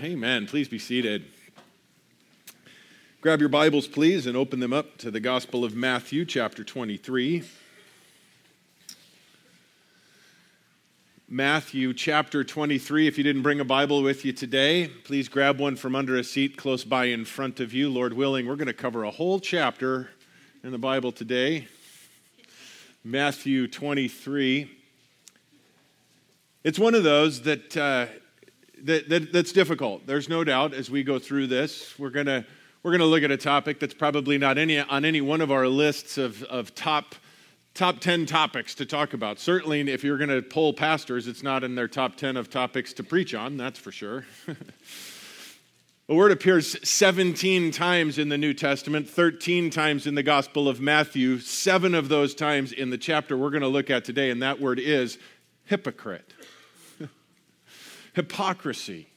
Amen. Please be seated. Grab your Bibles, please, and open them up to the Gospel of Matthew, chapter 23. Matthew chapter 23. If you didn't bring a Bible with you today, please grab one from under a seat close by in front of you. Lord willing, we're going to cover a whole chapter in the Bible today. Matthew 23. It's one of those that uh, that, that, that's difficult. There's no doubt as we go through this, we're going to we're going to look at a topic that's probably not any, on any one of our lists of, of top, top 10 topics to talk about. Certainly, if you're going to poll pastors, it's not in their top 10 of topics to preach on, that's for sure. the word appears 17 times in the New Testament, 13 times in the Gospel of Matthew, seven of those times in the chapter we're going to look at today, and that word is hypocrite hypocrisy.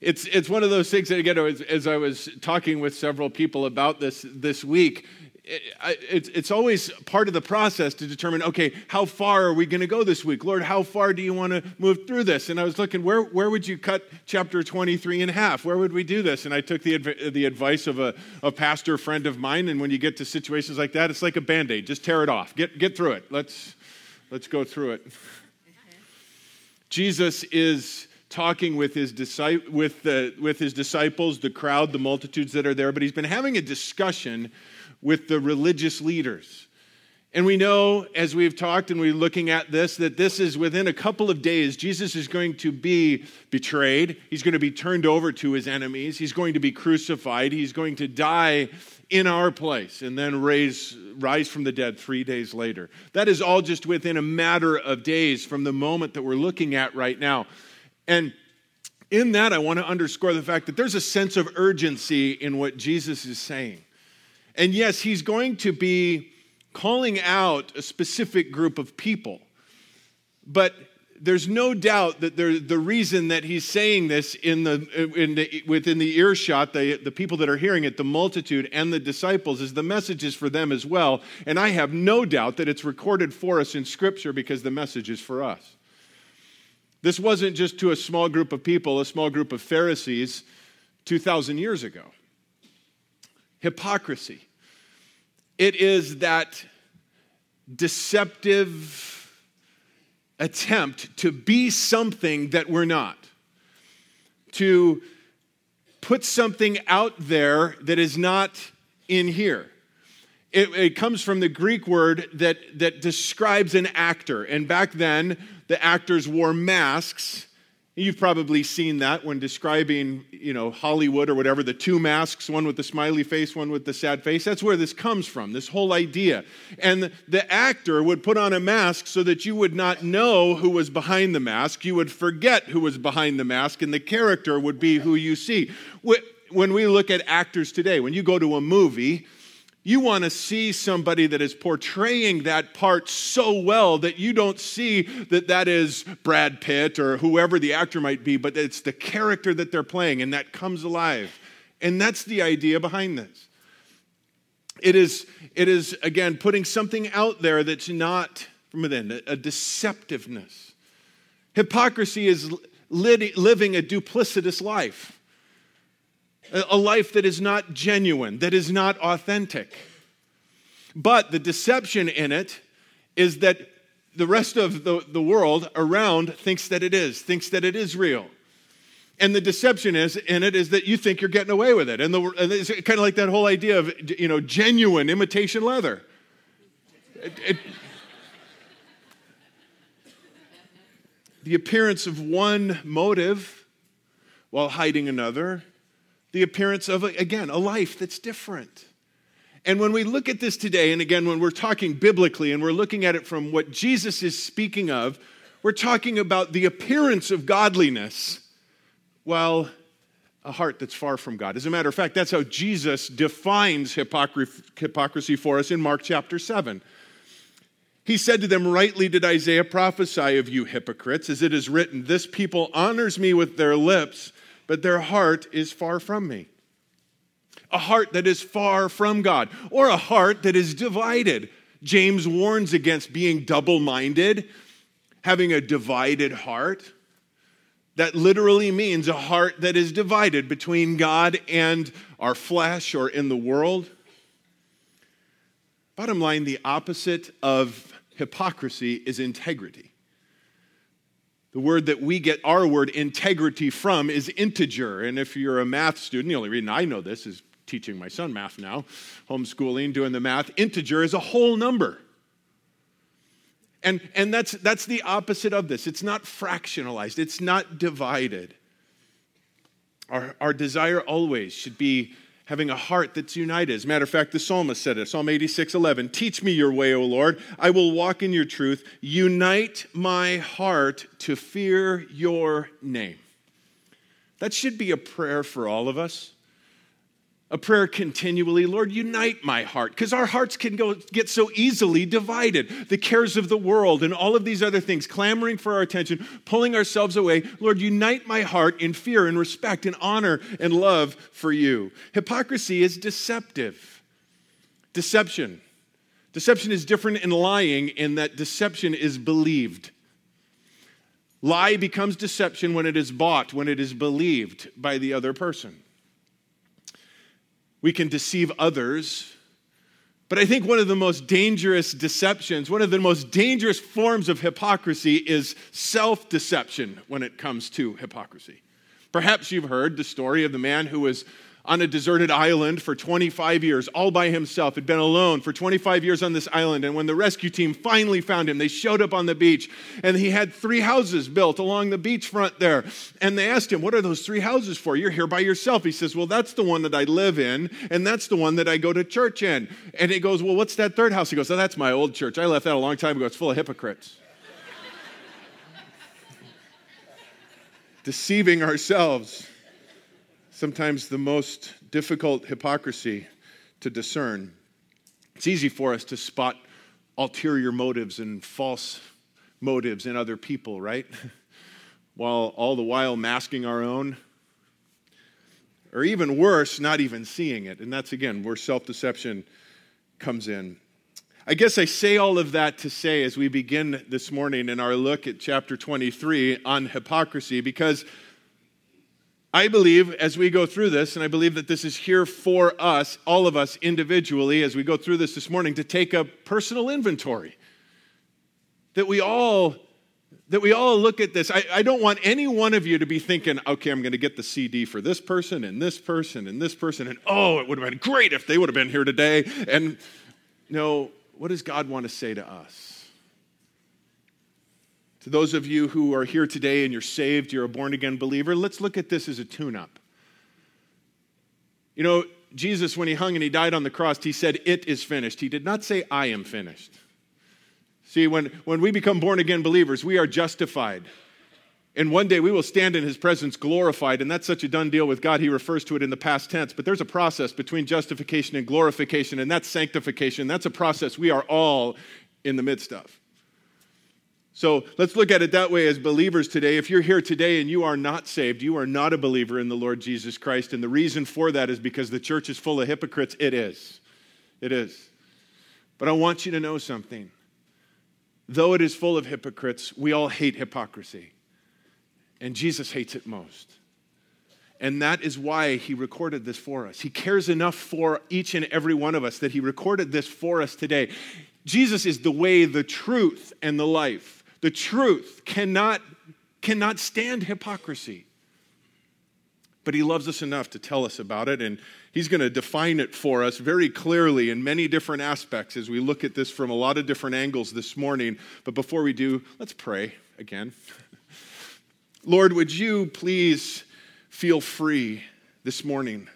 It's, it's one of those things that, again, as, as I was talking with several people about this this week, it, it's, it's always part of the process to determine okay how far are we going to go this week? Lord how far do you want to move through this? And i was looking where, where would you cut chapter 23 in half? Where would we do this? And i took the, the advice of a, a pastor friend of mine and when you get to situations like that it's like a band-aid. Just tear it off. Get, get through it. Let's let's go through it Jesus is talking with his, with, the, with his disciples, the crowd, the multitudes that are there, but he's been having a discussion with the religious leaders. And we know, as we've talked and we're looking at this, that this is within a couple of days, Jesus is going to be betrayed. He's going to be turned over to his enemies. He's going to be crucified. He's going to die in our place and then raise, rise from the dead three days later. That is all just within a matter of days from the moment that we're looking at right now. And in that, I want to underscore the fact that there's a sense of urgency in what Jesus is saying. And yes, he's going to be calling out a specific group of people. But there's no doubt that there, the reason that he's saying this in the, in the, within the earshot, the, the people that are hearing it, the multitude and the disciples, is the message is for them as well. And I have no doubt that it's recorded for us in Scripture because the message is for us. This wasn't just to a small group of people, a small group of Pharisees 2,000 years ago. Hypocrisy. It is that deceptive attempt to be something that we're not, to put something out there that is not in here. It, it, comes from the Greek word that, that describes an actor. And back then, the actors wore masks You've probably seen that when describing, you know, Hollywood or whatever, the two masks, one with the smiley face, one with the sad face. That's where this comes from, this whole idea. And the actor would put on a mask so that you would not know who was behind the mask. You would forget who was behind the mask, and the character would be who you see. When we look at actors today, when you go to a movie, you want to see somebody that is portraying that part so well that you don't see that that is Brad Pitt or whoever the actor might be, but it's the character that they're playing and that comes alive. And that's the idea behind this. It is, it is again, putting something out there that's not from within, a deceptiveness. Hypocrisy is living a duplicitous life a life that is not genuine, that is not authentic. But the deception in it is that the rest of the, the world around thinks that it is, thinks that it is real. And the deception is in it is that you think you're getting away with it. And, the, and it's kind of like that whole idea of, you know, genuine imitation leather. It, it, the appearance of one motive while hiding another the appearance of, again, a life that's different. And when we look at this today, and again, when we're talking biblically and we're looking at it from what Jesus is speaking of, we're talking about the appearance of godliness while a heart that's far from God. As a matter of fact, that's how Jesus defines hypocrisy for us in Mark chapter 7. He said to them, Rightly did Isaiah prophesy of you hypocrites, as it is written, This people honors me with their lips but their heart is far from me. A heart that is far from God, or a heart that is divided. James warns against being double minded, having a divided heart. That literally means a heart that is divided between God and our flesh or in the world. Bottom line, the opposite of hypocrisy is integrity. The word that we get our word integrity from is integer. And if you're a math student, the only reason I know this is teaching my son math now, homeschooling, doing the math. Integer is a whole number. And, and that's, that's the opposite of this. It's not fractionalized, it's not divided. Our, our desire always should be having a heart that's united. As a matter of fact, the psalmist said it Psalm 86 11. Teach me your way, O Lord. I will walk in your truth. Unite my heart to fear your name. That should be a prayer for all of us a prayer continually lord unite my heart because our hearts can go, get so easily divided. The cares of the world and all of these other things clamoring for our attention pulling ourselves away. Lord unite my heart in fear and respect and honor and love for you. Hypocrisy is deceptive. Deception. Deception is different in lying in that deception is believed. Lie becomes deception when it is bought when it is believed by the other person we can deceive others. But I think one of the most dangerous deceptions, one of the most dangerous forms of hypocrisy is self deception when it comes to hypocrisy. Perhaps you've heard the story of the man who was on a deserted island for 25 years, all by himself, had been alone for 25 years on this island. And when the rescue team finally found him, they showed up on the beach, and he had three houses built along the beachfront there. And they asked him, What are those three houses for? You're here by yourself. He says, Well, that's the one that I live in, and that's the one that I go to church in. And he goes, Well, what's that third house? He goes, Oh, that's my old church. I left that a long time ago. It's full of hypocrites. Deceiving ourselves sometimes the most difficult hypocrisy to discern. It's easy for us to spot ulterior motives and false motives in other people, right? while all the while masking our own. Or even worse, not even seeing it. And that's again where self deception comes in. I guess I say all of that to say as we begin this morning in our look at chapter 23 on hypocrisy, because I believe as we go through this, and I believe that this is here for us, all of us individually, as we go through this this morning, to take a personal inventory. That we all that we all look at this. I, I, don't want any one of you to be thinking, okay, I'm going to get the CD for this person and this person and this person, and oh, it would have been great if they would have been here today. And no, what does God want to say to us? To those of you who are here today and you're saved, you're a born again believer, let's look at this as a tune up. You know, Jesus, when he hung and he died on the cross, he said, It is finished. He did not say, I am finished. See, when, when we become born again believers, we are justified. And one day we will stand in his presence glorified, and that's such a done deal with God. He refers to it in the past tense. But there's a process between justification and glorification, and that's sanctification. That's a process we are all in the midst of. So let's look at it that way as believers today. If you're here today and you are not saved, you are not a believer in the Lord Jesus Christ. And the reason for that is because the church is full of hypocrites. It is. It is. But I want you to know something. Though it is full of hypocrites, we all hate hypocrisy. And Jesus hates it most. And that is why he recorded this for us. He cares enough for each and every one of us that he recorded this for us today. Jesus is the way, the truth, and the life. The truth cannot, cannot stand hypocrisy. But he loves us enough to tell us about it, and he's going to define it for us very clearly in many different aspects as we look at this from a lot of different angles this morning. But before we do, let's pray again. Lord, would you please feel free this morning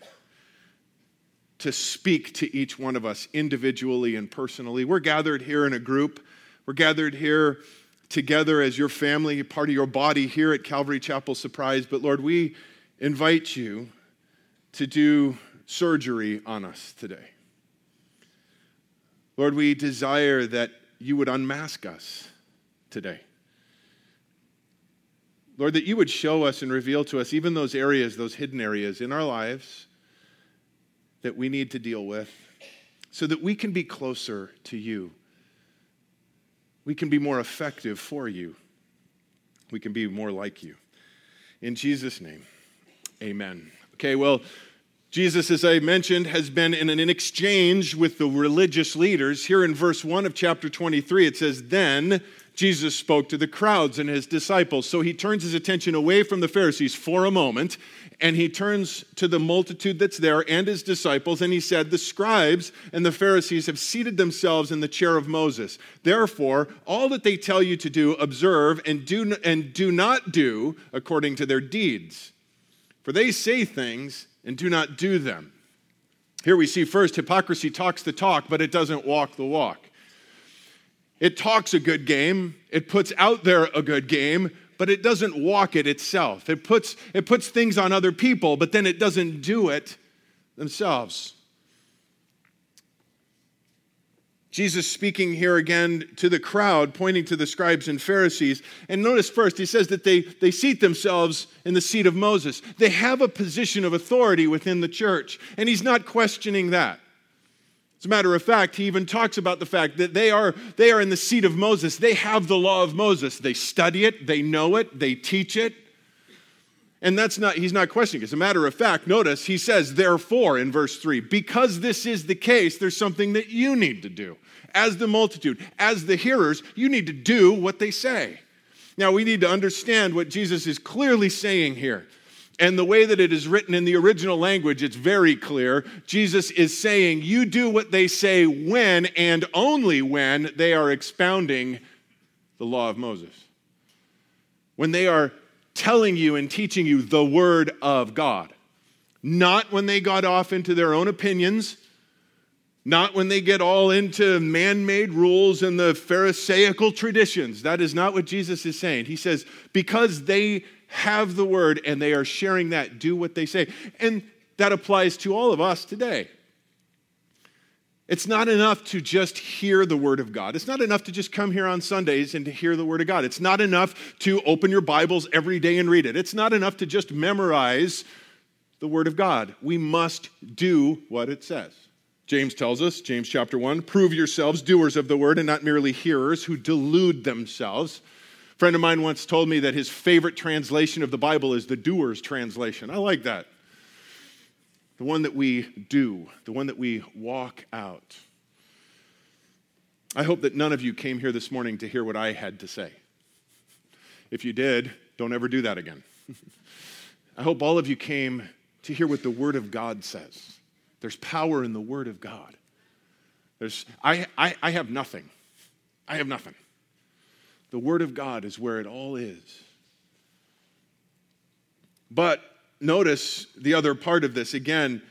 to speak to each one of us individually and personally? We're gathered here in a group. We're gathered here together as your family, part of your body here at Calvary Chapel Surprise. But Lord, we invite you to do surgery on us today. Lord, we desire that you would unmask us today. Lord, that you would show us and reveal to us even those areas, those hidden areas in our lives that we need to deal with so that we can be closer to you we can be more effective for you. We can be more like you. In Jesus' name, amen. Okay, well, Jesus, as I mentioned, has been in an exchange with the religious leaders. Here in verse 1 of chapter 23, it says, Then Jesus spoke to the crowds and his disciples. So he turns his attention away from the Pharisees for a moment, and he turns to the multitude that's there and his disciples, and he said, The scribes and the Pharisees have seated themselves in the chair of Moses. Therefore, all that they tell you to do, observe and do, and do not do according to their deeds. For they say things and do not do them. Here we see first hypocrisy talks the talk, but it doesn't walk the walk. It talks a good game, it puts out there a good game, but it doesn't walk it itself. It puts, it puts things on other people, but then it doesn't do it themselves. Jesus speaking here again to the crowd, pointing to the scribes and Pharisees. And notice first, he says that they, they seat themselves in the seat of Moses. They have a position of authority within the church, and he's not questioning that. As a matter of fact, he even talks about the fact that they are, they are in the seat of Moses. They have the law of Moses. They study it, they know it, they teach it. And that's not, he's not questioning. It. As a matter of fact, notice he says, therefore, in verse 3, because this is the case, there's something that you need to do. As the multitude, as the hearers, you need to do what they say. Now, we need to understand what Jesus is clearly saying here. And the way that it is written in the original language, it's very clear. Jesus is saying, You do what they say when and only when they are expounding the law of Moses. When they are telling you and teaching you the Word of God. Not when they got off into their own opinions, not when they get all into man made rules and the Pharisaical traditions. That is not what Jesus is saying. He says, because they have the Word and they are sharing that, do what they say. And that applies to all of us today. It's not enough to just hear the Word of God. It's not enough to just come here on Sundays and to hear the Word of God. It's not enough to open your Bibles every day and read it. It's not enough to just memorize the Word of God. We must do what it says. James tells us, James chapter 1, prove yourselves doers of the Word and not merely hearers who delude themselves. A friend of mine once told me that his favorite translation of the Bible is the doer's translation. I like that the one that we do, the one that we walk out. I hope that none of you came here this morning to hear what I had to say. If you did, don't ever do that again. I hope all of you came to hear what the Word of God says. There's power in the Word of God. There's, I, I, I have nothing. I have nothing. The Word of God is where it all is. But notice the other part of this again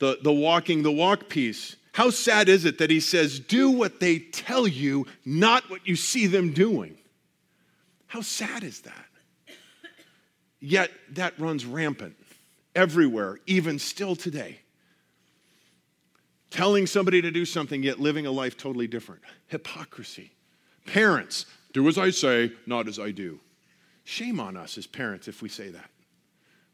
the, the walking the walk piece. How sad is it that he says, Do what they tell you, not what you see them doing? How sad is that? Yet that runs rampant everywhere, even still today. Telling somebody to do something, yet living a life totally different. Hypocrisy. Parents, do as I say, not as I do. Shame on us as parents if we say that.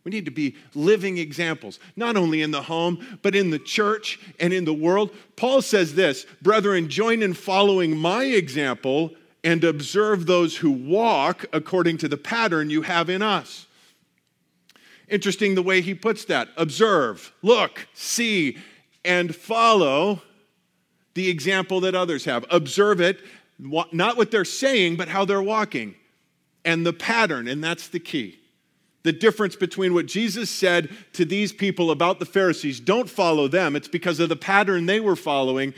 We need to be living examples, not only in the home, but in the church and in the world. Paul says this Brethren, join in following my example and observe those who walk according to the pattern you have in us. Interesting the way he puts that. Observe, look, see, and follow the example that others have. Observe it, not what they're saying, but how they're walking and the pattern, and that's the key the difference between what Jesus said to these people about the Pharisees don't follow them, it's because of the pattern they were following.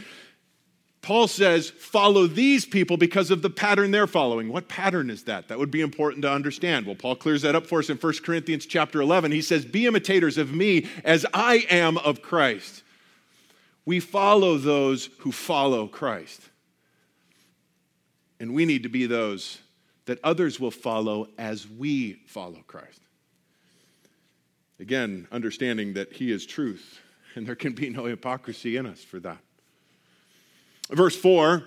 Paul says, follow these people because of the pattern they're following. What pattern is that? That would be important to understand. Well, Paul clears that up for us in 1 Corinthians chapter 11. He says, Be imitators of me as I am of Christ. We follow those who follow Christ. And we need to be those that others will follow as we follow Christ. Again, understanding that He is truth, and there can be no hypocrisy in us for that. Verse 4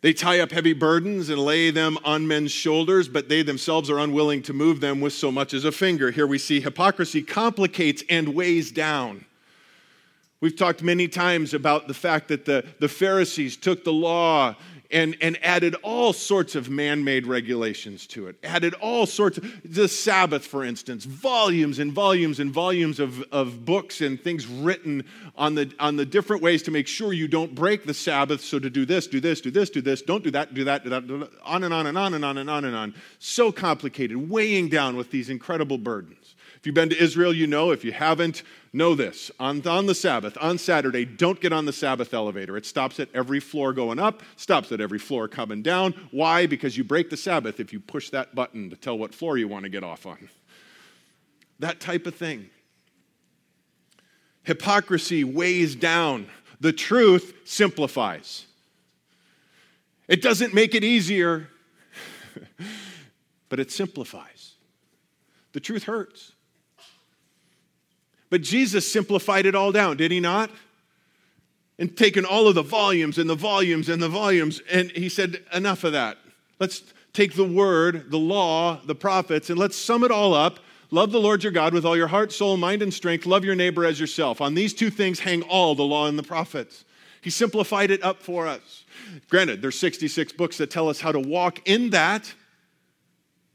they tie up heavy burdens and lay them on men's shoulders, but they themselves are unwilling to move them with so much as a finger. Here we see hypocrisy complicates and weighs down. We've talked many times about the fact that the, the Pharisees took the law and, and added all sorts of man made regulations to it. Added all sorts of, the Sabbath, for instance, volumes and volumes and volumes of, of books and things written on the, on the different ways to make sure you don't break the Sabbath. So to do this, do this, do this, do this, don't do that, do that, do that, do that on and on and on and on and on and on. So complicated, weighing down with these incredible burdens. You've been to Israel, you know. If you haven't, know this. On, on the Sabbath, on Saturday, don't get on the Sabbath elevator. It stops at every floor going up, stops at every floor coming down. Why? Because you break the Sabbath if you push that button to tell what floor you want to get off on. That type of thing. Hypocrisy weighs down, the truth simplifies. It doesn't make it easier, but it simplifies. The truth hurts. But Jesus simplified it all down, did he not? And taken all of the volumes and the volumes and the volumes, and he said, Enough of that. Let's take the word, the law, the prophets, and let's sum it all up. Love the Lord your God with all your heart, soul, mind, and strength. Love your neighbor as yourself. On these two things hang all the law and the prophets. He simplified it up for us. Granted, there's 66 books that tell us how to walk in that,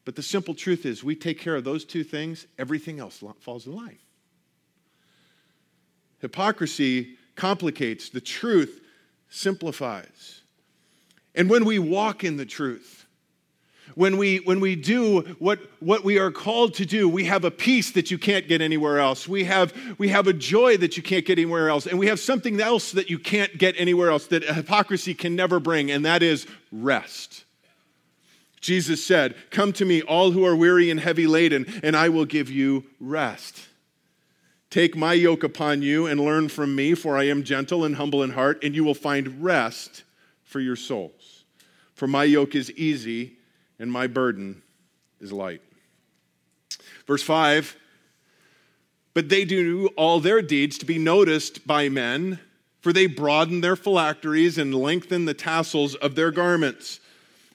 but the simple truth is we take care of those two things, everything else falls in line. Hypocrisy complicates, the truth simplifies. And when we walk in the truth, when we, when we do what, what we are called to do, we have a peace that you can't get anywhere else. We have, we have a joy that you can't get anywhere else. And we have something else that you can't get anywhere else that hypocrisy can never bring, and that is rest. Jesus said, Come to me, all who are weary and heavy laden, and I will give you rest. Take my yoke upon you and learn from me, for I am gentle and humble in heart, and you will find rest for your souls. For my yoke is easy and my burden is light. Verse 5 But they do all their deeds to be noticed by men, for they broaden their phylacteries and lengthen the tassels of their garments.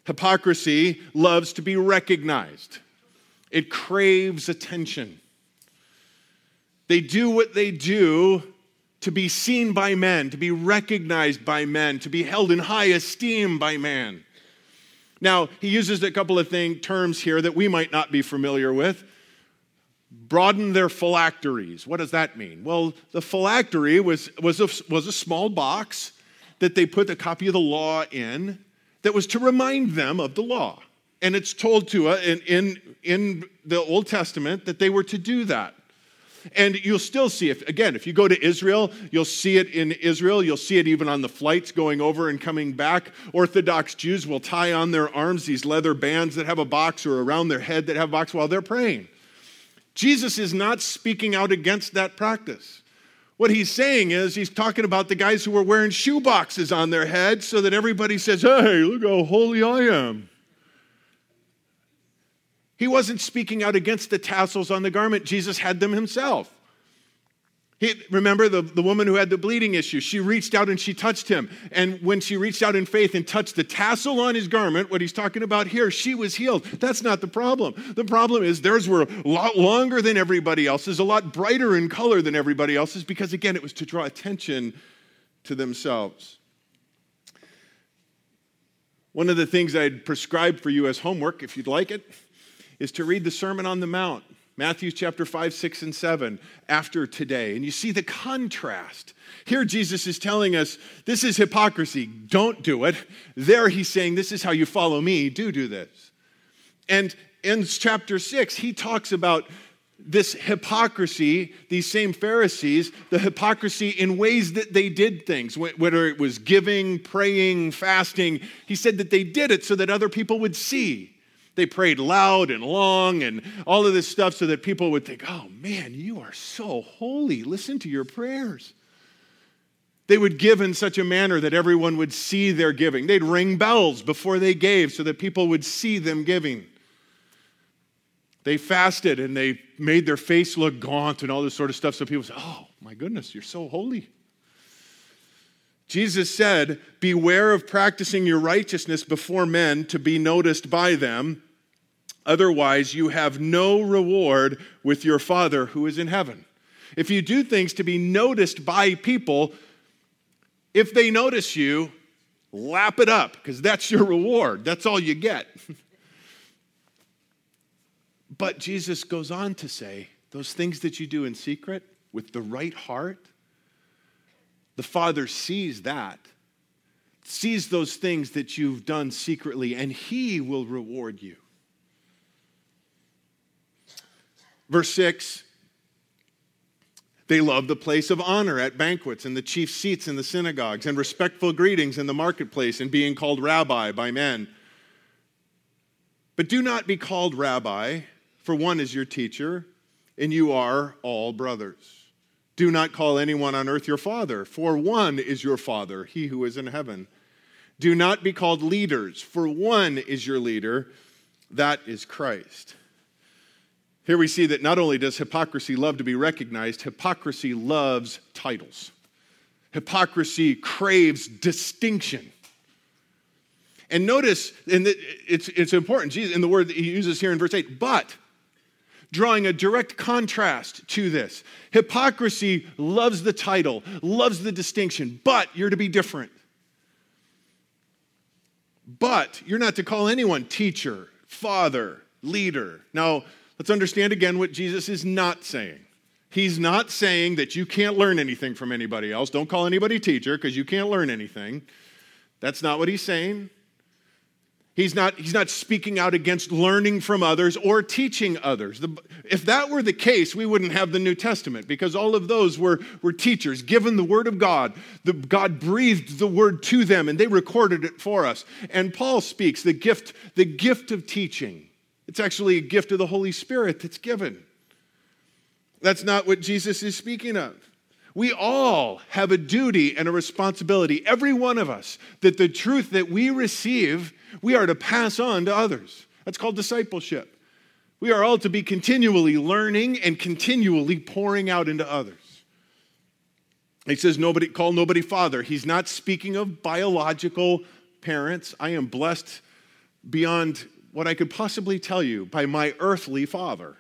Hypocrisy loves to be recognized, it craves attention. They do what they do to be seen by men, to be recognized by men, to be held in high esteem by man. Now, he uses a couple of thing, terms here that we might not be familiar with. Broaden their phylacteries. What does that mean? Well, the phylactery was, was, a, was a small box that they put a copy of the law in that was to remind them of the law. And it's told to us uh, in, in, in the Old Testament that they were to do that. And you'll still see it. Again, if you go to Israel, you'll see it in Israel. You'll see it even on the flights going over and coming back. Orthodox Jews will tie on their arms these leather bands that have a box or around their head that have a box while they're praying. Jesus is not speaking out against that practice. What he's saying is he's talking about the guys who were wearing shoe boxes on their head so that everybody says, hey, look how holy I am. He wasn't speaking out against the tassels on the garment, Jesus had them himself. He, remember the, the woman who had the bleeding issue? She reached out and she touched him. And when she reached out in faith and touched the tassel on his garment, what he's talking about here, she was healed. That's not the problem. The problem is theirs were a lot longer than everybody else's, a lot brighter in color than everybody else's, because again, it was to draw attention to themselves. One of the things I'd prescribe for you as homework, if you'd like it, is to read the Sermon on the Mount, Matthew chapter 5, 6, and 7, after today. And you see the contrast. Here, Jesus is telling us this is hypocrisy. Don't do it. There, he's saying, This is how you follow me. Do do this. And in chapter 6, he talks about this hypocrisy, these same Pharisees, the hypocrisy in ways that they did things, whether it was giving, praying, fasting. He said that they did it so that other people would see. They prayed loud and long and all of this stuff so that people would think, oh man, you are so holy. Listen to your prayers. They would give in such a manner that everyone would see their giving. They'd ring bells before they gave so that people would see them giving. They fasted and they made their face look gaunt and all this sort of stuff so people say, oh my goodness, you're so holy. Jesus said, Beware of practicing your righteousness before men to be noticed by them. Otherwise, you have no reward with your Father who is in heaven. If you do things to be noticed by people, if they notice you, Lap it up because that's your reward. That's all you get. but Jesus goes on to say, those things that you do in secret with the right heart, the Father sees that, sees those things that you've done secretly, and He will reward you. Verse 6 they love the place of honor at banquets and the chief seats in the synagogues and respectful greetings in the marketplace and being called rabbi by men. But do not be called rabbi, for one is your teacher, and you are all brothers. Do not call anyone on earth your father, for one is your father, he who is in heaven. Do not be called leaders, for one is your leader, that is Christ. Here we see that not only does hypocrisy love to be recognized, hypocrisy loves titles. Hypocrisy craves distinction. And notice, and it's, it's important, Jesus, in the word that he uses here in verse 8, but, drawing a direct contrast to this. Hypocrisy loves the title, loves the distinction, but you're to be different. But you're not to call anyone teacher, father, leader. Now, Let's understand again what Jesus is not saying. He's not saying that you can't learn anything from anybody else. Don't call anybody teacher because you can't learn anything. That's not what he's saying. He's not, he's not speaking out against learning from others or teaching others. The, if that were the case, we wouldn't have the New Testament because all of those were, were teachers given the Word of God. The, God breathed the Word to them and they recorded it for us. And Paul speaks the gift, the gift of teaching. It's actually a gift of the Holy Spirit that's given. That's not what Jesus is speaking of. We all have a duty and a responsibility, every one of us, that the truth that we receive, we are to pass on to others. That's called discipleship. We are all to be continually learning and continually pouring out into others. He says, nobody, call nobody father. He's not speaking of biological parents. I am blessed beyond what I could possibly tell you by my earthly father.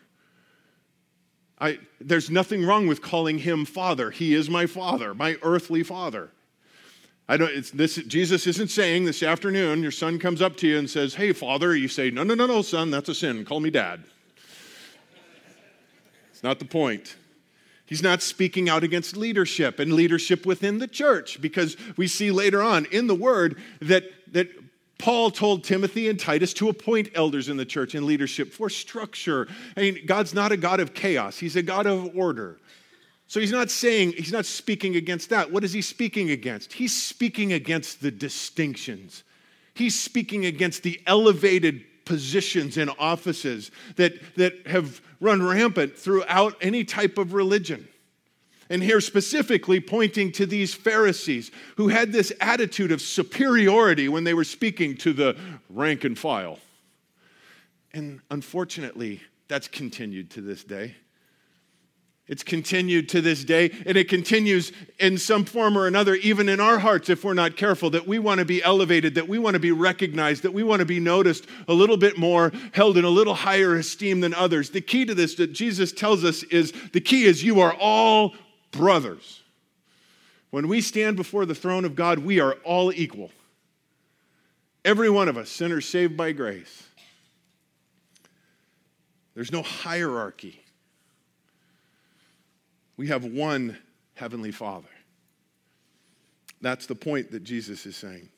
I, there's nothing wrong with calling him father. He is my father, my earthly father. I don't, this, Jesus isn't saying this afternoon, your son comes up to you and says, Hey, father. You say, No, no, no, no, son, that's a sin. Call me dad. it's not the point. He's not speaking out against leadership and leadership within the church because we see later on in the word that, that Paul told Timothy and Titus to appoint elders in the church and leadership for structure. I mean, God's not a God of chaos, He's a God of order. So he's not saying, he's not speaking against that. What is he speaking against? He's speaking against the distinctions. He's speaking against the elevated positions and offices that, that have run rampant throughout any type of religion. And here, specifically pointing to these Pharisees who had this attitude of superiority when they were speaking to the rank and file. And unfortunately, that's continued to this day. It's continued to this day, and it continues in some form or another, even in our hearts, if we're not careful, that we want to be elevated, that we want to be recognized, that we want to be noticed a little bit more, held in a little higher esteem than others. The key to this that Jesus tells us is the key is you are all brothers. When we stand before the throne of God, we are all equal. Every one of us, sinners saved by grace. There's no hierarchy. We have one Heavenly Father. That's the point that Jesus is saying.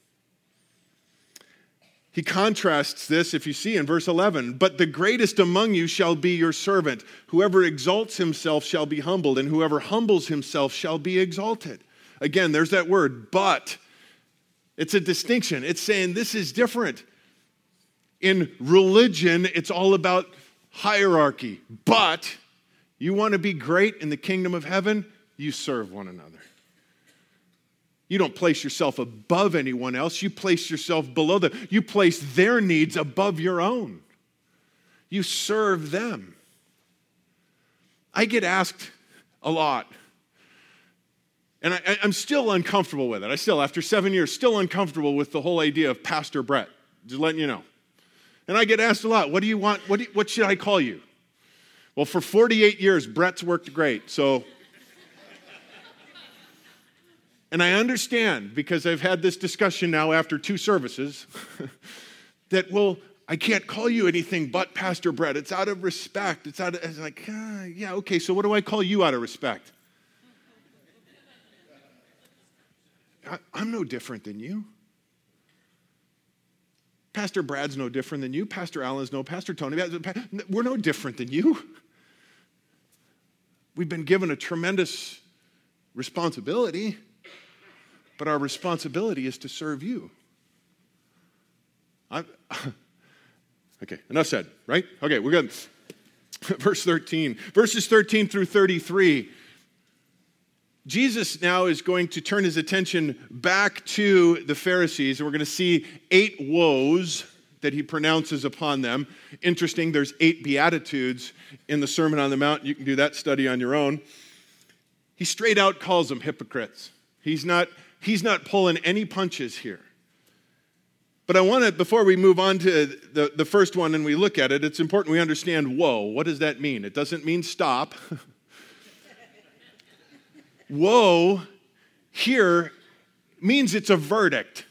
He contrasts this, if you see in verse 11, but the greatest among you shall be your servant. Whoever exalts himself shall be humbled, and whoever humbles himself shall be exalted. Again, there's that word, but. It's a distinction. It's saying this is different. In religion, it's all about hierarchy. But you want to be great in the kingdom of heaven, you serve one another. You don't place yourself above anyone else. You place yourself below them. You place their needs above your own. You serve them. I get asked a lot, and I, am still uncomfortable with it. I still, after seven years, still uncomfortable with the whole idea of Pastor Brett. Just letting you know. And I get asked a lot, what do you want? What, do what should I call you? Well, for 48 years, Brett's worked great. So And I understand because I've had this discussion now after two services that, well, I can't call you anything but Pastor Brett. It's out of respect. It's out of, it's like, uh, yeah, okay, so what do I call you out of respect? I, I'm no different than you. Pastor Brad's no different than you. Pastor Allen's no. Pastor Tony, we're no different than you. We've been given a tremendous responsibility, but our responsibility is to serve you. I, okay, enough said, right? Okay, we're good. Verse 13, verses 13 through 33. Jesus now is going to turn his attention back to the Pharisees, and we're going to see eight woes that he pronounces upon them. Interesting, there's eight Beatitudes in the Sermon on the Mount. You can do that study on your own. He straight out calls them hypocrites. He's not, he's not pulling any punches here. But I want to, before we move on to the, the first one and we look at it, it's important we understand woe. What does that mean? It doesn't mean stop. woe here means it's a verdict,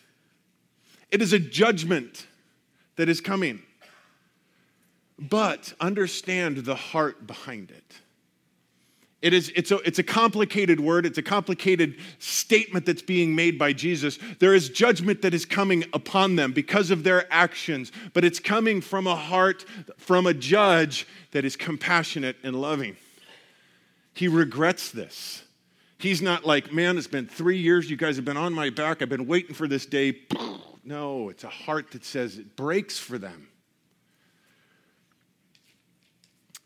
it is a judgment that is coming. But understand the heart behind it. It is, it's, a, it's a complicated word. It's a complicated statement that's being made by Jesus. There is judgment that is coming upon them because of their actions, but it's coming from a heart, from a judge that is compassionate and loving. He regrets this. He's not like, man, it's been three years. You guys have been on my back. I've been waiting for this day. No, it's a heart that says it breaks for them.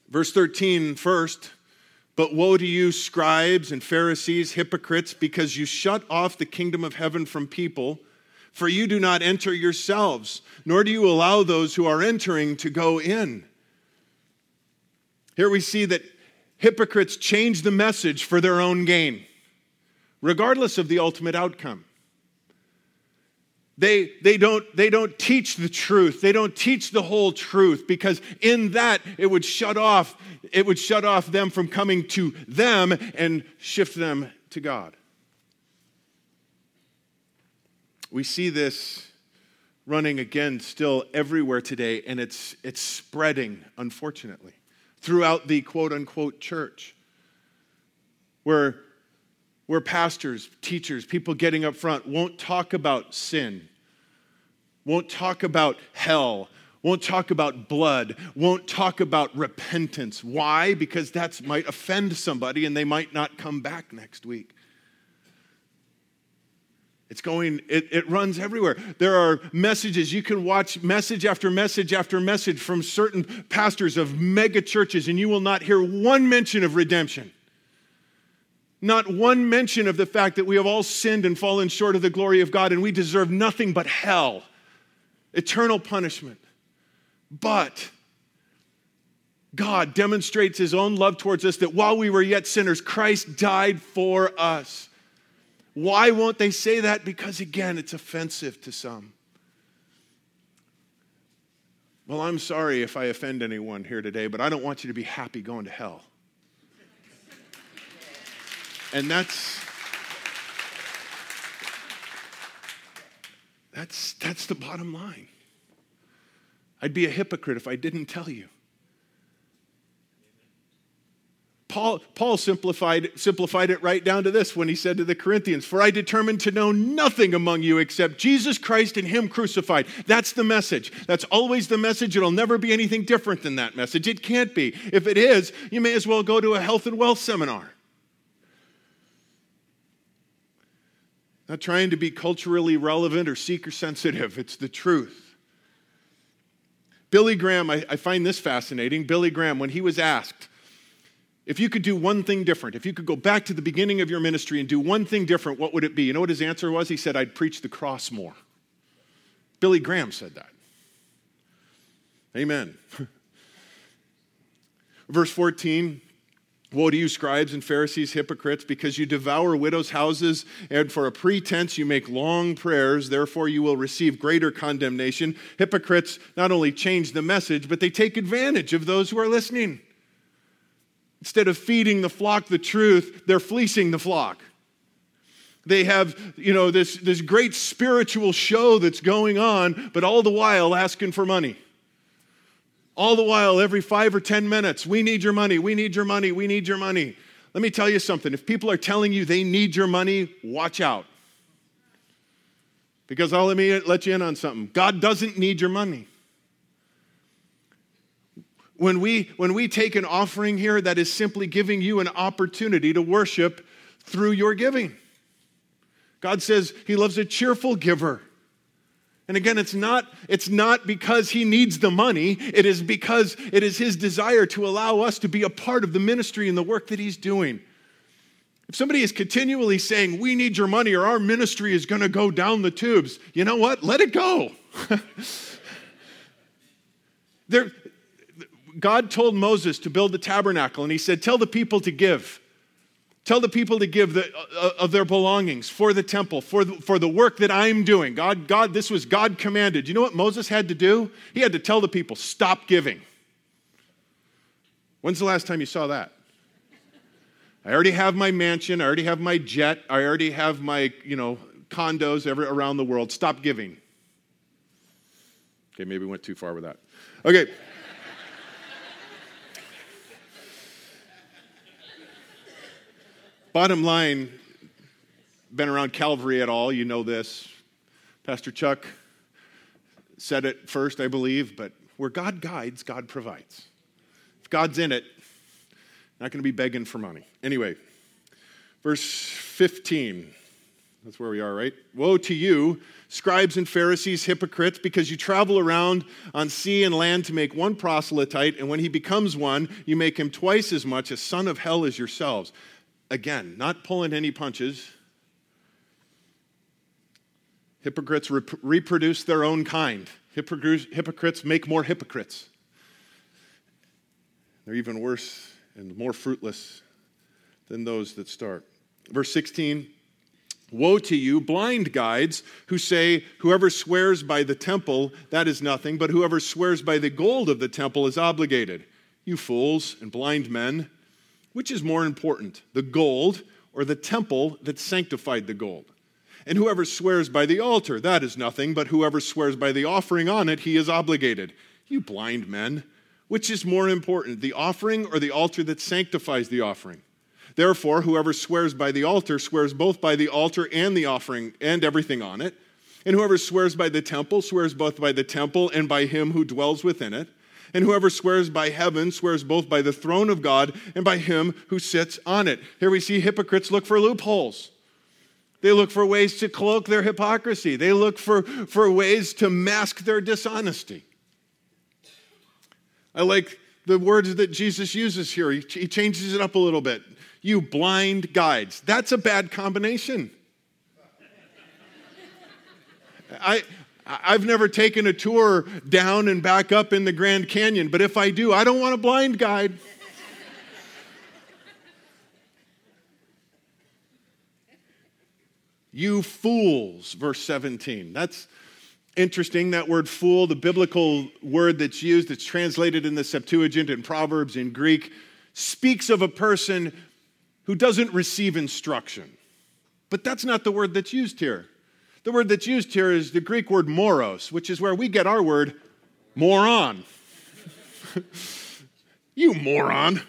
Verse 13, first, but woe to you, scribes and Pharisees, hypocrites, because you shut off the kingdom of heaven from people, for you do not enter yourselves, nor do you allow those who are entering to go in. Here we see that hypocrites change the message for their own gain, regardless of the ultimate outcome. They, they, don't, they don't teach the truth. They don't teach the whole truth because in that it would shut off, it would shut off them from coming to them and shift them to God. We see this running again still everywhere today, and it's, it's spreading, unfortunately, throughout the quote unquote church, where where pastors, teachers, people getting up front won't talk about sin, won't talk about hell, won't talk about blood, won't talk about repentance. Why? Because that might offend somebody and they might not come back next week. It's going, it, it runs everywhere. There are messages. You can watch message after message after message from certain pastors of mega churches, and you will not hear one mention of redemption. Not one mention of the fact that we have all sinned and fallen short of the glory of God and we deserve nothing but hell, eternal punishment. But God demonstrates his own love towards us that while we were yet sinners, Christ died for us. Why won't they say that? Because again, it's offensive to some. Well, I'm sorry if I offend anyone here today, but I don't want you to be happy going to hell. And that's that's that's the bottom line. I'd be a hypocrite if I didn't tell you. Paul, Paul simplified, simplified it right down to this when he said to the Corinthians, For I determined to know nothing among you except Jesus Christ and Him crucified. That's the message. That's always the message. It'll never be anything different than that message. It can't be. If it is, you may as well go to a health and wealth seminar. Not trying to be culturally relevant or seeker sensitive, it's the truth. Billy Graham, I, I, find this fascinating. Billy Graham, when he was asked, if you could do one thing different, if you could go back to the beginning of your ministry and do one thing different, what would it be? You know what his answer was? He said, I'd preach the cross more. Billy Graham said that. Amen. Verse 14 Woe to you, scribes and Pharisees, hypocrites, because you devour widows' houses, and for a pretense you make long prayers, therefore you will receive greater condemnation. Hypocrites not only change the message, but they take advantage of those who are listening. Instead of feeding the flock the truth, they're fleecing the flock. They have, you know, this, this great spiritual show that's going on, but all the while asking for money. All the while, every five or 10 minutes, we need your money, we need your money, we need your money. Let me tell you something. If people are telling you they need your money, watch out. Because I'll let you in on something. God doesn't need your money. When we, when we take an offering here, that is simply giving you an opportunity to worship through your giving. God says he loves a cheerful giver. And again, it's not, it's not because he needs the money, it is because it is his desire to allow us to be a part of the ministry and the work that he's doing. If somebody is continually saying, We need your money or our ministry is going to go down the tubes, you know what? Let it go. there, God told Moses to build the tabernacle, and he said, Tell the people to give. Tell the people to give the, uh, of their belongings for the temple, for the, for the work that I'm doing. God, God, this was God commanded. You know what Moses had to do? He had to tell the people, stop giving. When's the last time you saw that? I already have my mansion, I already have my jet, I already have my, you know, condos every, around the world. Stop giving. Okay, maybe went too far with that. Okay. Bottom line, been around Calvary at all, you know this. Pastor Chuck said it first, I believe, but where God guides, God provides. If God's in it, not going to be begging for money. Anyway, verse 15. That's where we are, right? Woe to you, scribes and Pharisees, hypocrites, because you travel around on sea and land to make one proselyte, and when he becomes one, you make him twice as much a son of hell as yourselves. Again, not pulling any punches. Hypocrites rep- reproduce their own kind. Hypocrites make more hypocrites. They're even worse and more fruitless than those that start. Verse 16 Woe to you, blind guides, who say, Whoever swears by the temple, that is nothing, but whoever swears by the gold of the temple is obligated. You fools and blind men. Which is more important, the gold or the temple that sanctified the gold? And whoever swears by the altar, that is nothing, but whoever swears by the offering on it, he is obligated. You blind men, which is more important, the offering or the altar that sanctifies the offering? Therefore, whoever swears by the altar swears both by the altar and the offering and everything on it. And whoever swears by the temple swears both by the temple and by him who dwells within it. And whoever swears by heaven swears both by the throne of God and by him who sits on it. Here we see hypocrites look for loopholes. They look for ways to cloak their hypocrisy. They look for, for ways to mask their dishonesty. I like the words that Jesus uses here. He, he changes it up a little bit. You blind guides. That's a bad combination. I, I've never taken a tour down and back up in the Grand Canyon, but if I do, I don't want a blind guide. you fools, verse 17. That's interesting. That word fool, the biblical word that's used, it's translated in the Septuagint and Proverbs in Greek, speaks of a person who doesn't receive instruction. But that's not the word that's used here. The word that's used here is the Greek word moros, which is where we get our word moron. you moron.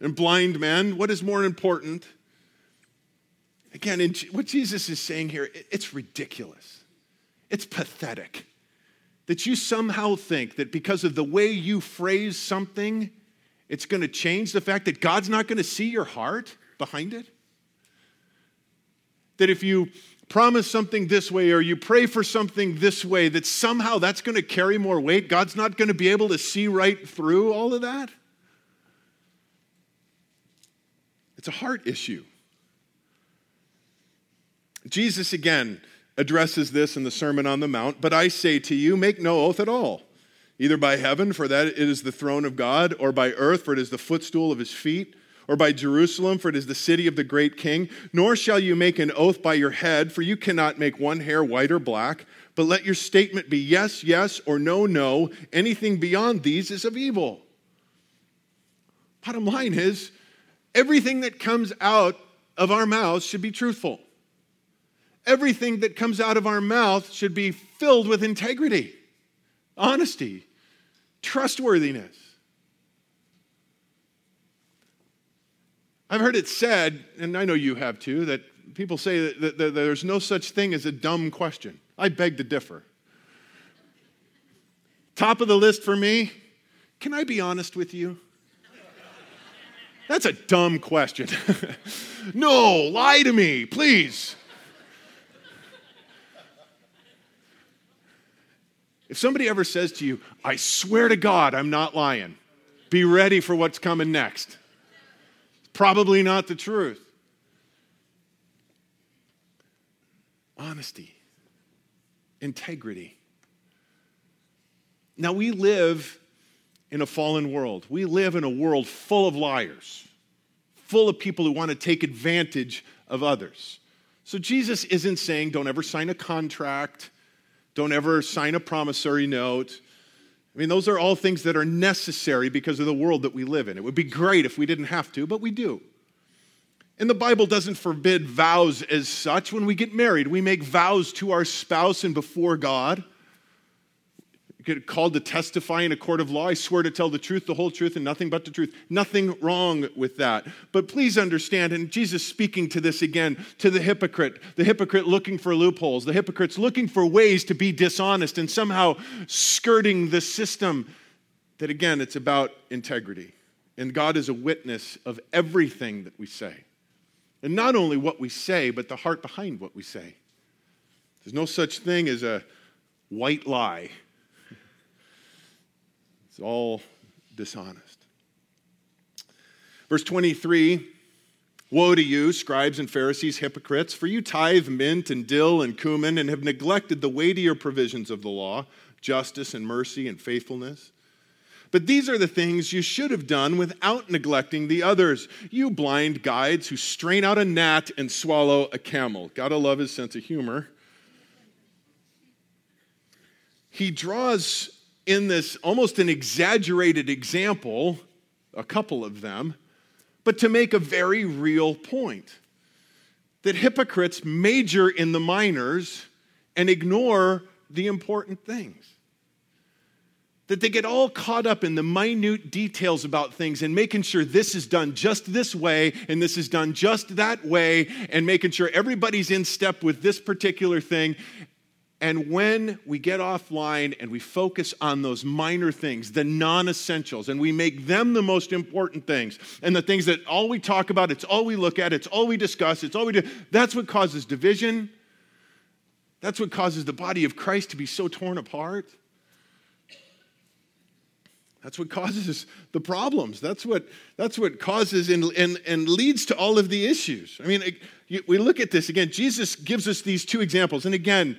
And blind man, what is more important? Again, in, what Jesus is saying here, it's ridiculous. It's pathetic that you somehow think that because of the way you phrase something, it's going to change the fact that God's not going to see your heart behind it. That if you promise something this way or you pray for something this way, that somehow that's going to carry more weight. God's not going to be able to see right through all of that. It's a heart issue. Jesus again addresses this in the Sermon on the Mount, but I say to you, make no oath at all, either by heaven, for that it is the throne of God, or by earth, for it is the footstool of his feet or by Jerusalem, for it is the city of the great king. Nor shall you make an oath by your head, for you cannot make one hair white or black. But let your statement be yes, yes, or no, no. Anything beyond these is of evil. Bottom line is, everything that comes out of our mouths should be truthful. everything that comes out of our mouth should be filled with integrity, honesty, trustworthiness. I've heard it said, and I know you have too, that people say that, there's no such thing as a dumb question. I beg to differ. Top of the list for me, can I be honest with you? That's a dumb question. no, lie to me, please. If somebody ever says to you, I swear to God, I'm not lying, be ready for what's coming next. Probably not the truth. Honesty, integrity. Now, we live in a fallen world. We live in a world full of liars, full of people who want to take advantage of others. So, Jesus isn't saying don't ever sign a contract, don't ever sign a promissory note. I mean, those are all things that are necessary because of the world that we live in. It would be great if we didn't have to, but we do. And the Bible doesn't forbid vows as such. When we get married, we make vows to our spouse and before God called to testify in a court of law. I swear to tell the truth, the whole truth, and nothing but the truth. Nothing wrong with that. But please understand, and Jesus speaking to this again, to the hypocrite, the hypocrite looking for loopholes, the hypocrites looking for ways to be dishonest and somehow skirting the system, that again, it's about integrity. And God is a witness of everything that we say. And not only what we say, but the heart behind what we say. There's no such thing as a white lie it's all dishonest. Verse 23 Woe to you, scribes and Pharisees, hypocrites, for you tithe mint and dill and cumin and have neglected the weightier provisions of the law justice and mercy and faithfulness. But these are the things you should have done without neglecting the others. You blind guides who strain out a gnat and swallow a camel. Gotta love his sense of humor. He draws in this almost an exaggerated example, a couple of them, but to make a very real point that hypocrites major in the minors and ignore the important things. That they get all caught up in the minute details about things and making sure this is done just this way and this is done just that way and making sure everybody's in step with this particular thing. And when we get offline and we focus on those minor things, the non essentials, and we make them the most important things, and the things that all we talk about, it's all we look at, it's all we discuss, it's all we do, that's what causes division. That's what causes the body of Christ to be so torn apart. That's what causes the problems. That's what, that's what causes and, and, and leads to all of the issues. I mean, we look at this again. Jesus gives us these two examples. And again,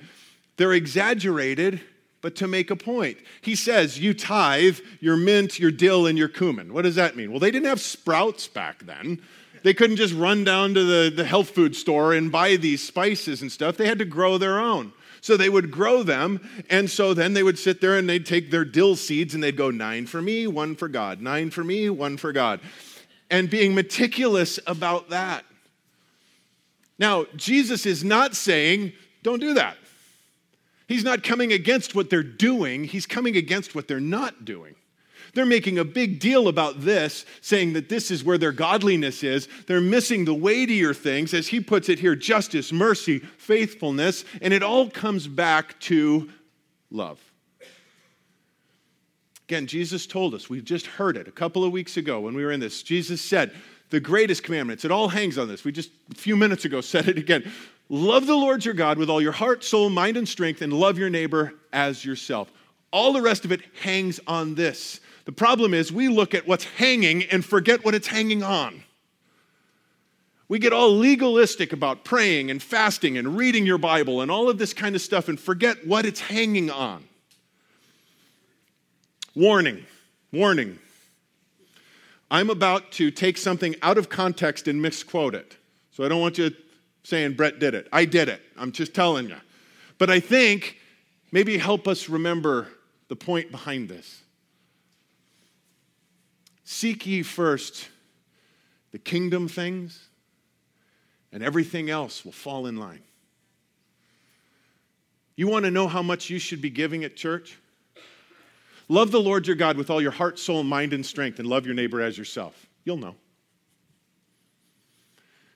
they're exaggerated, but to make a point. He says, You tithe your mint, your dill, and your cumin. What does that mean? Well, they didn't have sprouts back then. They couldn't just run down to the, the health food store and buy these spices and stuff. They had to grow their own. So they would grow them, and so then they would sit there and they'd take their dill seeds and they'd go, Nine for me, one for God. Nine for me, one for God. And being meticulous about that. Now, Jesus is not saying, Don't do that. He's not coming against what they're doing, he's coming against what they're not doing. They're making a big deal about this, saying that this is where their godliness is. They're missing the weightier things, as he puts it here justice, mercy, faithfulness, and it all comes back to love. Again, Jesus told us, we just heard it a couple of weeks ago when we were in this. Jesus said, the greatest commandments, it all hangs on this. We just a few minutes ago said it again. Love the Lord your God with all your heart, soul, mind, and strength, and love your neighbor as yourself. All the rest of it hangs on this. The problem is we look at what's hanging and forget what it's hanging on. We get all legalistic about praying and fasting and reading your Bible and all of this kind of stuff and forget what it's hanging on. Warning, warning. I'm about to take something out of context and misquote it. So I don't want you saying Brett did it. I did it. I'm just telling you. But I think maybe help us remember the point behind this. Seek ye first the kingdom things, and everything else will fall in line. You want to know how much you should be giving at church? Love the Lord your God with all your heart, soul, mind, and strength, and love your neighbor as yourself. You'll know.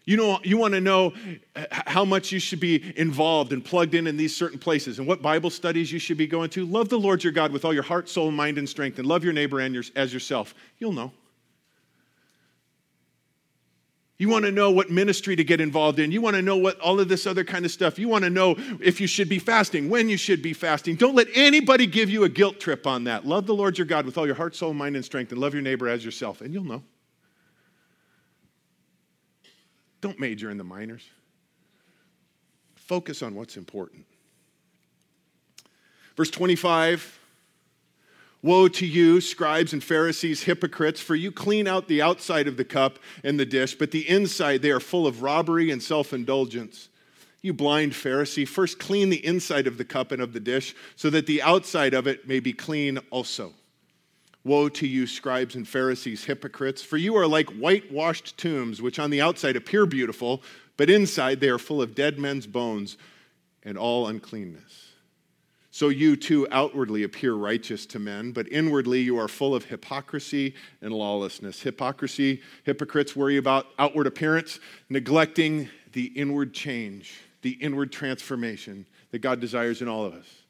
You know, you want to know uh, how much you should be involved and plugged in in these certain places and what Bible studies you should be going to. Love the Lord your God with all your heart, soul, mind, and strength, and love your neighbor and your, as yourself. You'll know. You want to know what ministry to get involved in. You want to know what all of this other kind of stuff. You want to know if you should be fasting, when you should be fasting. Don't let anybody give you a guilt trip on that. Love the Lord your God with all your heart, soul, mind, and strength, and love your neighbor as yourself, and you'll know. Don't major in the minors. Focus on what's important. Verse 25 Woe to you, scribes and Pharisees, hypocrites, for you clean out the outside of the cup and the dish, but the inside they are full of robbery and self indulgence. You blind Pharisee, first clean the inside of the cup and of the dish, so that the outside of it may be clean also. Woe to you, scribes and Pharisees, hypocrites, for you are like whitewashed tombs, which on the outside appear beautiful, but inside they are full of dead men's bones and all uncleanness. So you too outwardly appear righteous to men, but inwardly you are full of hypocrisy and lawlessness. Hypocrisy, hypocrites worry about outward appearance, neglecting the inward change, the inward transformation that God desires in all of us.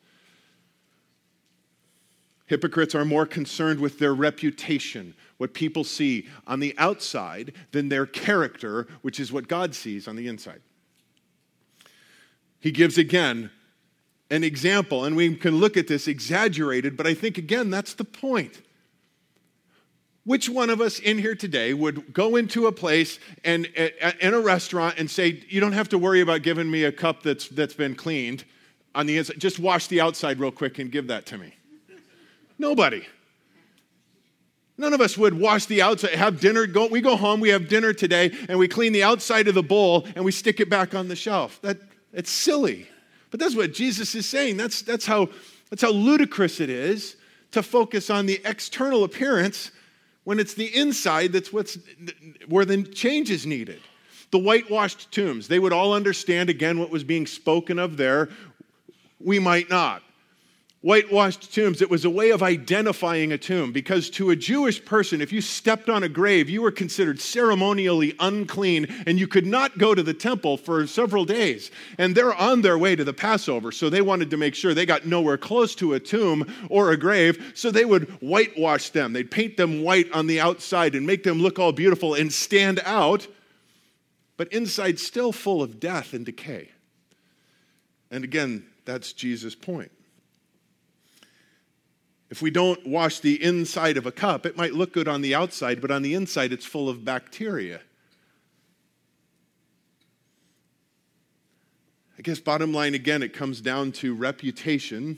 Hypocrites are more concerned with their reputation, what people see on the outside, than their character, which is what God sees on the inside. He gives again an example, and we can look at this exaggerated, but I think again, that's the point. Which one of us in here today would go into a place and in a restaurant and say, "You don't have to worry about giving me a cup that's that's been cleaned on the inside. Just wash the outside real quick and give that to me." Nobody. None of us would wash the outside, have dinner, go, we go home, we have dinner today, and we clean the outside of the bowl and we stick it back on the shelf. That, it's silly. But that's what Jesus is saying. That's, that's, how, that's how ludicrous it is to focus on the external appearance when it's the inside that's what's, where the change is needed. The whitewashed tombs, they would all understand again what was being spoken of there. We might not whitewashed tombs, it was a way of identifying a tomb because to a Jewish person, if you stepped on a grave, you were considered ceremonially unclean and you could not go to the temple for several days. And they're on their way to the Passover, so they wanted to make sure they got nowhere close to a tomb or a grave, so they would whitewash them. They'd paint them white on the outside and make them look all beautiful and stand out, but inside still full of death and decay. And again, that's Jesus' point. If we don't wash the inside of a cup, it might look good on the outside, but on the inside, it's full of bacteria. I guess, bottom line again, it comes down to reputation,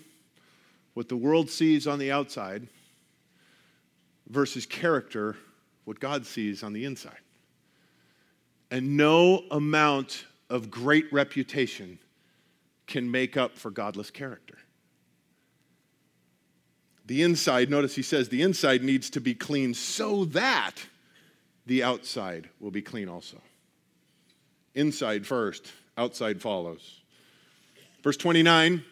what the world sees on the outside, versus character, what God sees on the inside. And no amount of great reputation can make up for godless character. The inside, notice he says, the inside needs to be clean so that the outside will be clean also. Inside first, outside follows. Verse 29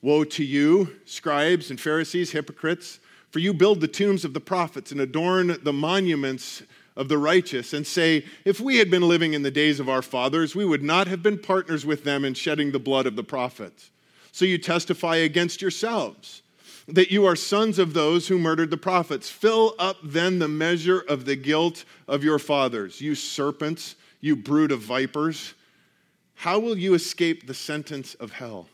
Woe to you, scribes and Pharisees, hypocrites, for you build the tombs of the prophets and adorn the monuments of the righteous, and say, If we had been living in the days of our fathers, we would not have been partners with them in shedding the blood of the prophets. So you testify against yourselves that you are sons of those who murdered the prophets. Fill up then the measure of the guilt of your fathers, you serpents, you brood of vipers. How will you escape the sentence of hell?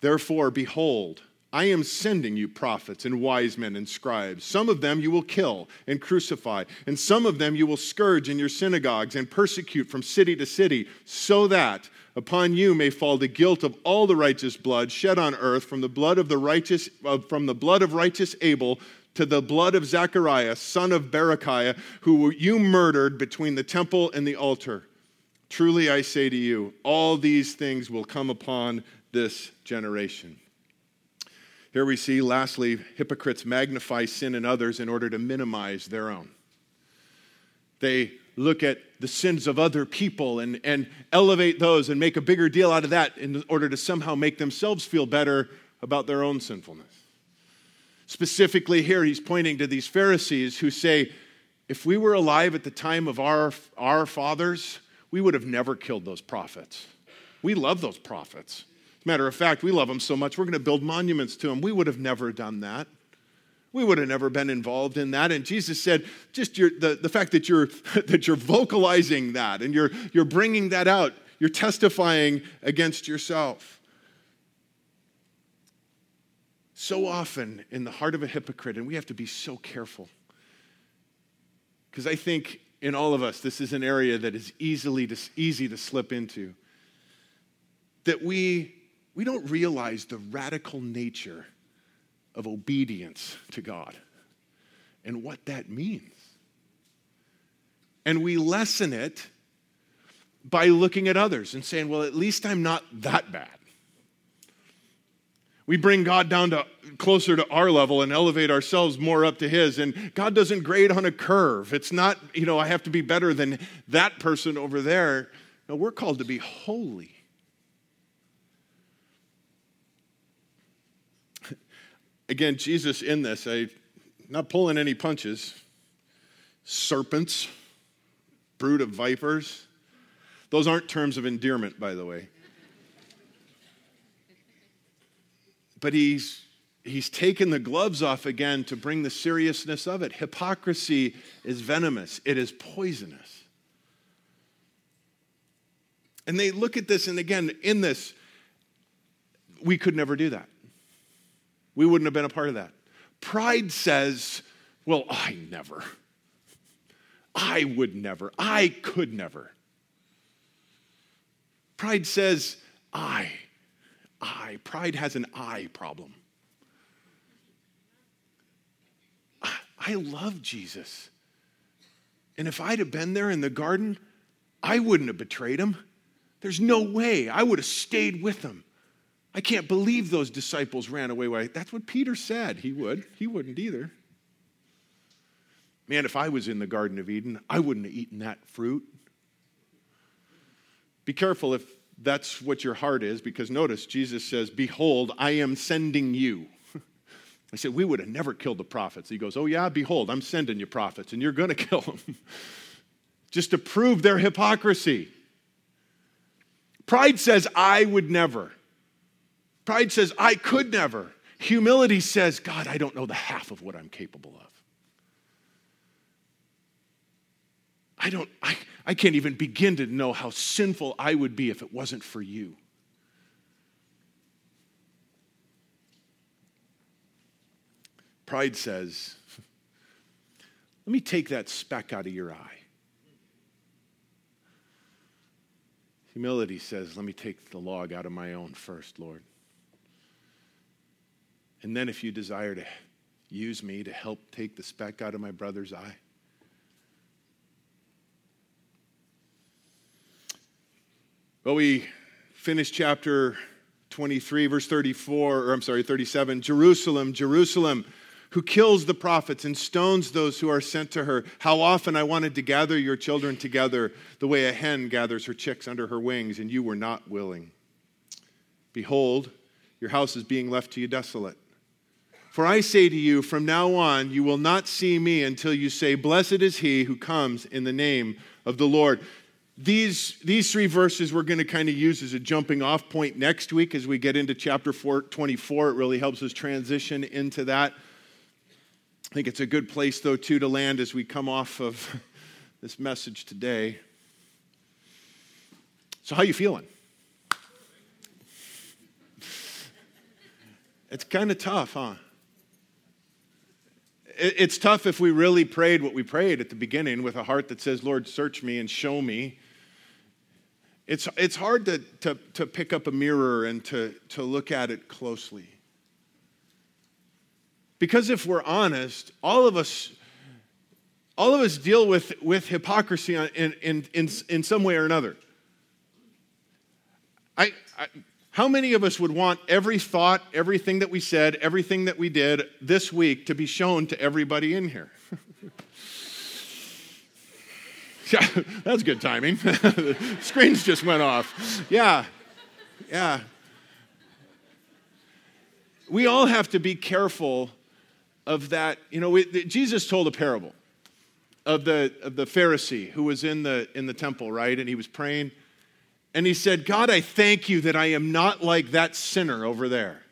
Therefore, behold, I am sending you prophets and wise men and scribes. Some of them you will kill and crucify, and some of them you will scourge in your synagogues and persecute from city to city, so that upon you may fall the guilt of all the righteous blood shed on earth from the blood of the righteous uh, from the blood of righteous Abel to the blood of Zechariah son of Berechiah who you murdered between the temple and the altar. Truly I say to you all these things will come upon this generation. Here we see lastly hypocrites magnify sin in others in order to minimize their own. They look at the sins of other people and, and elevate those and make a bigger deal out of that in order to somehow make themselves feel better about their own sinfulness. Specifically, here he's pointing to these Pharisees who say, if we were alive at the time of our, our fathers, we would have never killed those prophets. We love those prophets. As a matter of fact, we love them so much, we're going to build monuments to them. We would have never done that. We would have never been involved in that. And Jesus said, just your, the, the fact that you're, that you're vocalizing that and you're, you're bringing that out, you're testifying against yourself. So often in the heart of a hypocrite, and we have to be so careful. Because I think in all of us, this is an area that is easily to, easy to slip into. That we, we don't realize the radical nature of obedience to God and what that means. And we lessen it by looking at others and saying, well, at least I'm not that bad. We bring God down to closer to our level and elevate ourselves more up to His. And God doesn't grade on a curve. It's not, you know, I have to be better than that person over there. No, we're called to be holy. Again, Jesus in this, I not pulling any punches. Serpents, brood of vipers. Those aren't terms of endearment, by the way. But he's he's taken the gloves off again to bring the seriousness of it. Hypocrisy is venomous, it is poisonous. And they look at this, and again, in this, we could never do that. We wouldn't have been a part of that. Pride says, well, I never. I would never. I could never. Pride says, I. I. Pride has an I problem. I love Jesus. And if I'd have been there in the garden, I wouldn't have betrayed him. There's no way. I would have stayed with him. I can't believe those disciples ran away. That's what Peter said. He would. He wouldn't either. Man, if I was in the Garden of Eden, I wouldn't have eaten that fruit. Be careful if that's what your heart is, because notice Jesus says, Behold, I am sending you. I said, We would have never killed the prophets. He goes, Oh, yeah, behold, I'm sending you prophets, and you're going to kill them. Just to prove their hypocrisy. Pride says, I would never. Pride says, I could never. Humility says, God, I don't know the half of what I'm capable of. I don't, I, I can't even begin to know how sinful I would be if it wasn't for you. Pride says, let me take that speck out of your eye. Humility says, let me take the log out of my own first, Lord. And then, if you desire to use me to help take the speck out of my brother's eye, well, we finished chapter 23, verse 34, or I'm sorry, 37. Jerusalem, Jerusalem, who kills the prophets and stones those who are sent to her. How often I wanted to gather your children together the way a hen gathers her chicks under her wings, and you were not willing. Behold, your house is being left to you desolate. For I say to you, from now on, you will not see me until you say, Blessed is he who comes in the name of the Lord. These, these three verses we're going to kind of use as a jumping off point next week as we get into chapter 4, 24. It really helps us transition into that. I think it's a good place, though, too, to land as we come off of this message today. So, how you feeling? It's kind of tough, huh? It's tough if we really prayed what we prayed at the beginning with a heart that says, Lord, search me and show me. It's, it's hard to, to, to pick up a mirror and to, to look at it closely. Because if we're honest, all of us, all of us deal with, with hypocrisy in, in, in, in some way or another. I, I how many of us would want every thought, everything that we said, everything that we did this week to be shown to everybody in here? Yeah, that's good timing. Screens just went off. Yeah, yeah. We all have to be careful of that. You know, we, Jesus told a parable of the, of the Pharisee who was in the, in the temple, right? And he was praying. And he said, God, I thank you that I am not like that sinner over there.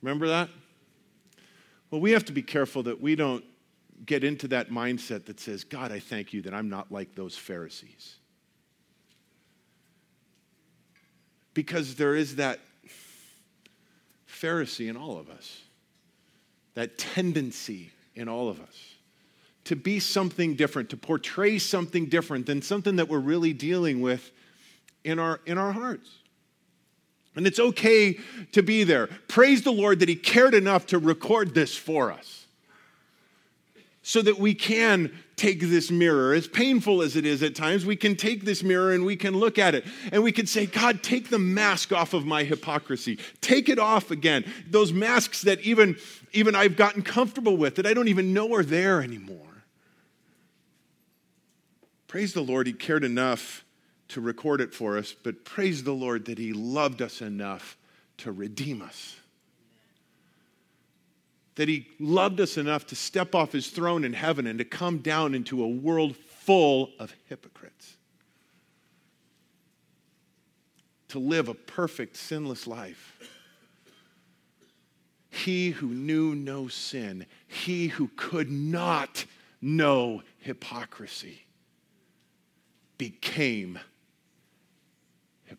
Remember that? Well, we have to be careful that we don't get into that mindset that says, God, I thank you that I'm not like those Pharisees. Because there is that Pharisee in all of us, that tendency in all of us to be something different, to portray something different than something that we're really dealing with in our, in our hearts. And it's okay to be there. Praise the Lord that He cared enough to record this for us so that we can take this mirror, as painful as it is at times, we can take this mirror and we can look at it and we can say, God, take the mask off of my hypocrisy. Take it off again. Those masks that even, even I've gotten comfortable with that I don't even know are there anymore. Praise the Lord, He cared enough to record it for us, but praise the Lord that He loved us enough to redeem us that he loved us enough to step off his throne in heaven and to come down into a world full of hypocrites. To live a perfect, sinless life. He who knew no sin, he who could not know hypocrisy, became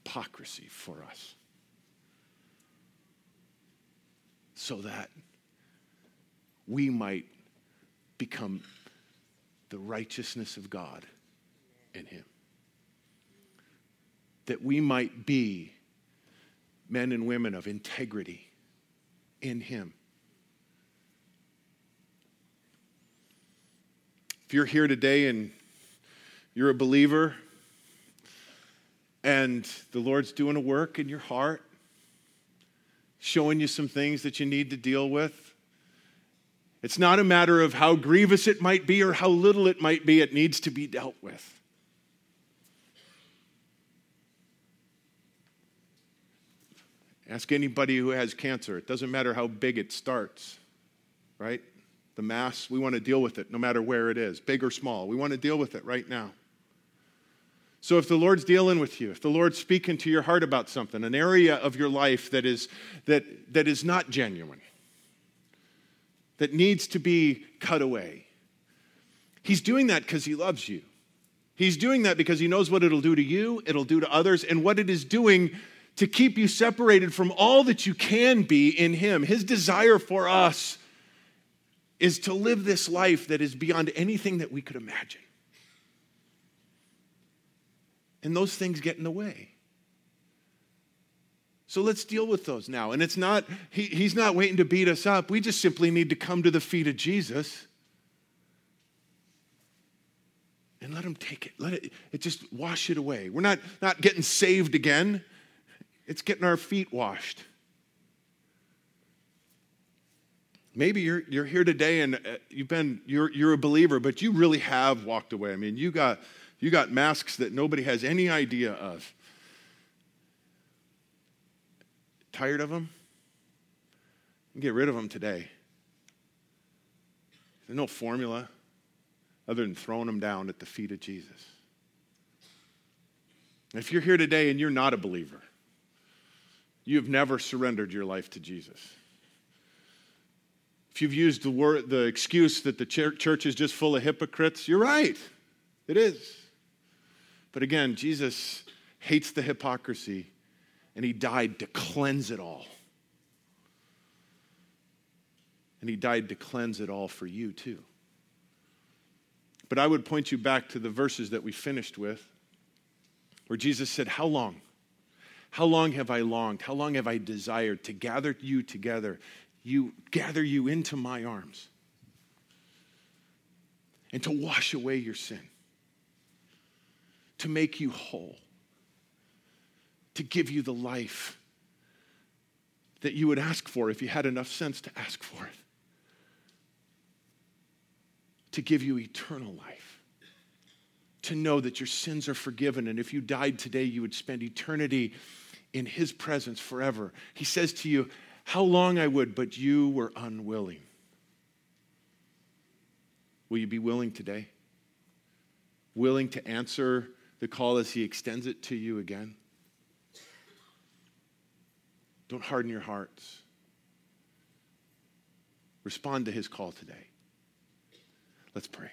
hypocrisy for us. So that we might become the righteousness of God in Him. That we might be men and women of integrity in Him. If you're here today and you're a believer and the Lord's doing a work in your heart, showing you some things that you need to deal with, it's not a matter of how grievous it might be or how little it might be, it needs to be dealt with. Ask anybody who has cancer. It doesn't matter how big it starts, right? The mass, we want to deal with it no matter where it is, big or small. We want to deal with it right now. So if the Lord's dealing with you, if the Lord's speaking to your heart about something, an area of your life that is, that, that is not genuine, that needs to be cut away. He's doing that because he loves you. He's doing that because he knows what it'll do to you, it'll do to others, and what it is doing to keep you separated from all that you can be in him. His desire for us is to live this life that is beyond anything that we could imagine. And those things get in the way. So let's deal with those now. And it's not, he, he's not waiting to beat us up. We just simply need to come to the feet of Jesus and let him take it. Let it, it just wash it away. We're not, not getting saved again, it's getting our feet washed. Maybe you're, you're here today and uh, you've been, you're, you're a believer, but you really have walked away. I mean, you got, you got masks that nobody has any idea of. Tired of them? Get rid of them today. There's no formula other than throwing them down at the feet of Jesus. If you're here today and you're not a believer, you have never surrendered your life to Jesus. If you've used the word, the excuse that the church is just full of hypocrites, you're right. It is. But again, Jesus hates the hypocrisy and he died to cleanse it all. And he died to cleanse it all for you, too. But I would point you back to the verses that we finished with, where Jesus said, How long? How long have I longed? How long have I desired to gather you together, you gather you into my arms, and to wash away your sin, to make you whole to give you the life that you would ask for if you had enough sense to ask for it, to give you eternal life. to know that your sins are forgiven. And if you died today, you would spend eternity in his presence forever. He says to you, How long I would, but you were unwilling. Will you be willing today? Willing to answer the call as he extends it to you again? Don't harden your hearts. Respond to his call today. Let's pray.